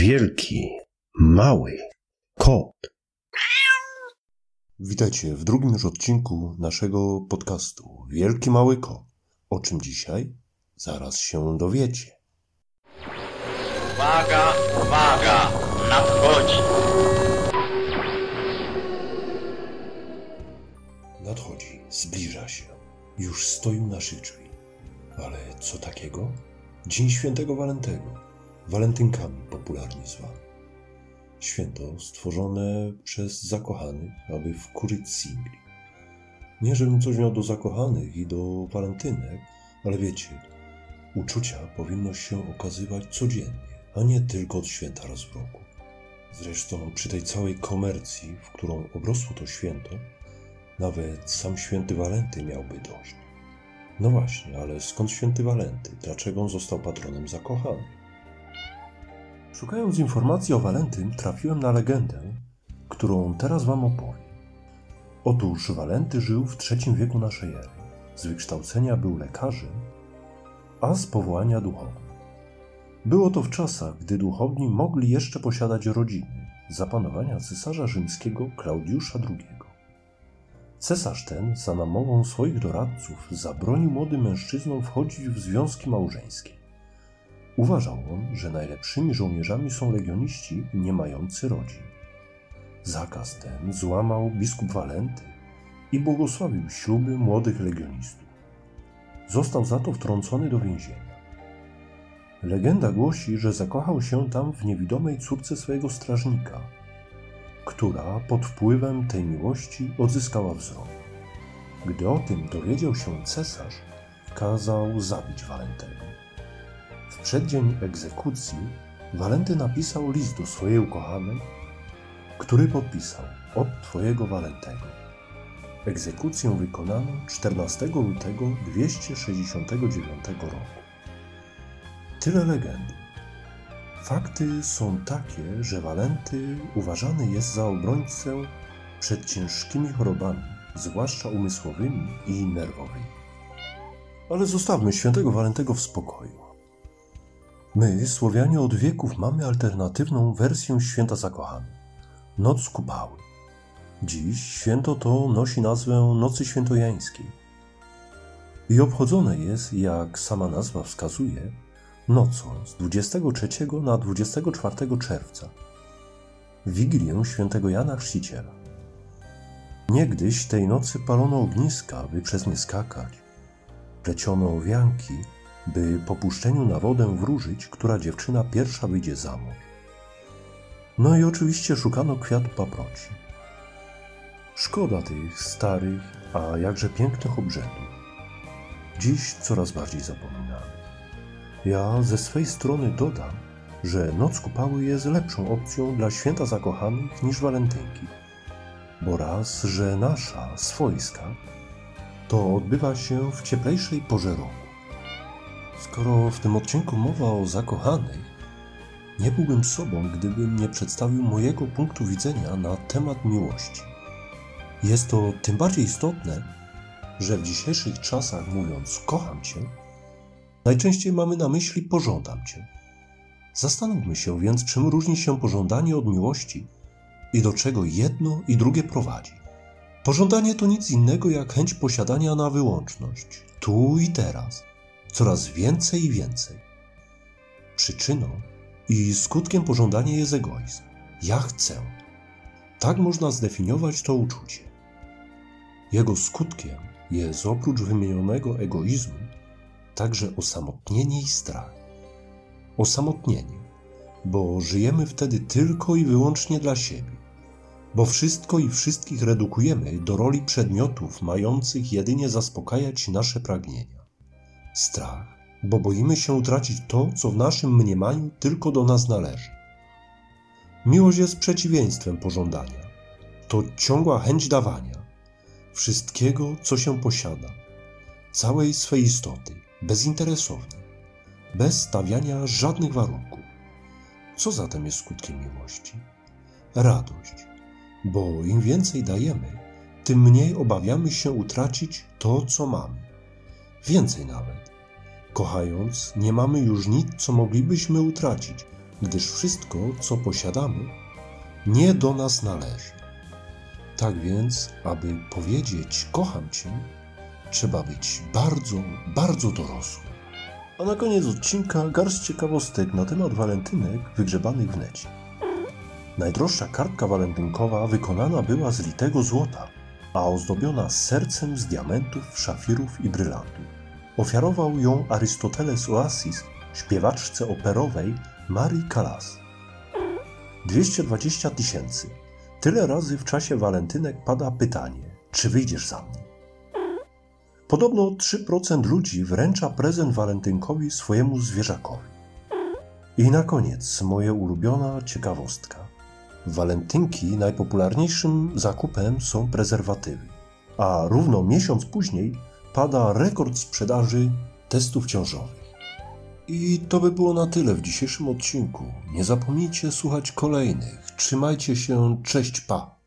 wielki, mały kot. Witajcie w drugim już odcinku naszego podcastu Wielki Mały Kot. O czym dzisiaj? Zaraz się dowiecie. Uwaga, uwaga, nadchodzi. Nadchodzi, zbliża się. Już stoi u naszych drzwi. Ale co takiego? Dzień świętego Walentego. Walentynkami popularnie zwany. Święto stworzone przez zakochanych, aby wkurzyć singli. Nie, żebym coś miał do zakochanych i do walentynek, ale wiecie, uczucia powinno się okazywać codziennie, a nie tylko od święta raz w roku. Zresztą przy tej całej komercji, w którą obrosło to święto, nawet sam święty Walenty miałby dość. No właśnie, ale skąd święty Walenty? Dlaczego on został patronem zakochanych? Szukając informacji o Walentym, trafiłem na legendę, którą teraz wam opowiem. Otóż Walenty żył w III wieku naszej ery. Z wykształcenia był lekarzem, a z powołania duchownym. Było to w czasach, gdy duchowni mogli jeszcze posiadać rodziny, za panowania cesarza rzymskiego Klaudiusza II. Cesarz ten, za namową swoich doradców, zabronił młodym mężczyznom wchodzić w związki małżeńskie. Uważał on, że najlepszymi żołnierzami są legioniści nie mający rodzin. Zakaz ten złamał biskup Walenty i błogosławił śluby młodych legionistów. Został za to wtrącony do więzienia. Legenda głosi, że zakochał się tam w niewidomej córce swojego strażnika, która pod wpływem tej miłości odzyskała wzrok. Gdy o tym dowiedział się cesarz, kazał zabić Walentego. W przeddzień egzekucji Walenty napisał list do swojej ukochanej, który podpisał od Twojego Walentego. Egzekucję wykonano 14 lutego 269 roku. Tyle legendy. Fakty są takie, że Walenty uważany jest za obrońcę przed ciężkimi chorobami, zwłaszcza umysłowymi i nerwowymi. Ale zostawmy świętego Walentego w spokoju. My, Słowianie, od wieków mamy alternatywną wersję święta zakochanych Noc Kupały. Dziś święto to nosi nazwę Nocy Świętojańskiej i obchodzone jest, jak sama nazwa wskazuje, nocą z 23 na 24 czerwca, Wigilię świętego Jana Chrzciciela. Niegdyś tej nocy palono ogniska, by przez nie skakać, pleciono wianki, by po puszczeniu na wodę wróżyć, która dziewczyna pierwsza wyjdzie za mąż. No i oczywiście szukano kwiatu paproci. Szkoda tych starych, a jakże pięknych obrzędów. Dziś coraz bardziej zapominamy. Ja ze swej strony dodam, że noc kupały jest lepszą opcją dla święta zakochanych niż walentynki. Bo raz, że nasza, swojska, to odbywa się w cieplejszej porze roku. Skoro w tym odcinku mowa o zakochanych, nie byłbym sobą, gdybym nie przedstawił mojego punktu widzenia na temat miłości. Jest to tym bardziej istotne, że w dzisiejszych czasach mówiąc kocham cię, najczęściej mamy na myśli pożądam cię. Zastanówmy się więc, czym różni się pożądanie od miłości i do czego jedno i drugie prowadzi. Pożądanie to nic innego jak chęć posiadania na wyłączność, tu i teraz, coraz więcej i więcej. Przyczyną i skutkiem pożądania jest egoizm. Ja chcę. Tak można zdefiniować to uczucie. Jego skutkiem jest oprócz wymienionego egoizmu także osamotnienie i strach. Osamotnienie, bo żyjemy wtedy tylko i wyłącznie dla siebie, bo wszystko i wszystkich redukujemy do roli przedmiotów mających jedynie zaspokajać nasze pragnienia. Strach, bo boimy się utracić to, co w naszym mniemaniu tylko do nas należy. Miłość jest przeciwieństwem pożądania. To ciągła chęć dawania wszystkiego, co się posiada, całej swej istoty, bezinteresownie, bez stawiania żadnych warunków. Co zatem jest skutkiem miłości? Radość, bo im więcej dajemy, tym mniej obawiamy się utracić to, co mamy. Więcej nawet. Kochając, nie mamy już nic, co moglibyśmy utracić, gdyż wszystko, co posiadamy, nie do nas należy. Tak więc, aby powiedzieć kocham Cię, trzeba być bardzo, bardzo dorosłym. A na koniec odcinka garść ciekawostek na temat walentynek wygrzebanych w necie. Najdroższa kartka walentynkowa wykonana była z litego złota, a ozdobiona sercem z diamentów, szafirów i brylantów. Ofiarował ją Arystoteles Oasis śpiewaczce operowej Marii Callas. 220 tysięcy. Tyle razy w czasie walentynek pada pytanie, czy wyjdziesz za mnie? Podobno 3% ludzi wręcza prezent walentynkowi swojemu zwierzakowi. I na koniec moja ulubiona ciekawostka. W walentynki najpopularniejszym zakupem są prezerwatywy, a równo miesiąc później pada rekord sprzedaży testów ciążowych. I to by było na tyle w dzisiejszym odcinku. Nie zapomnijcie słuchać kolejnych. Trzymajcie się, cześć pa!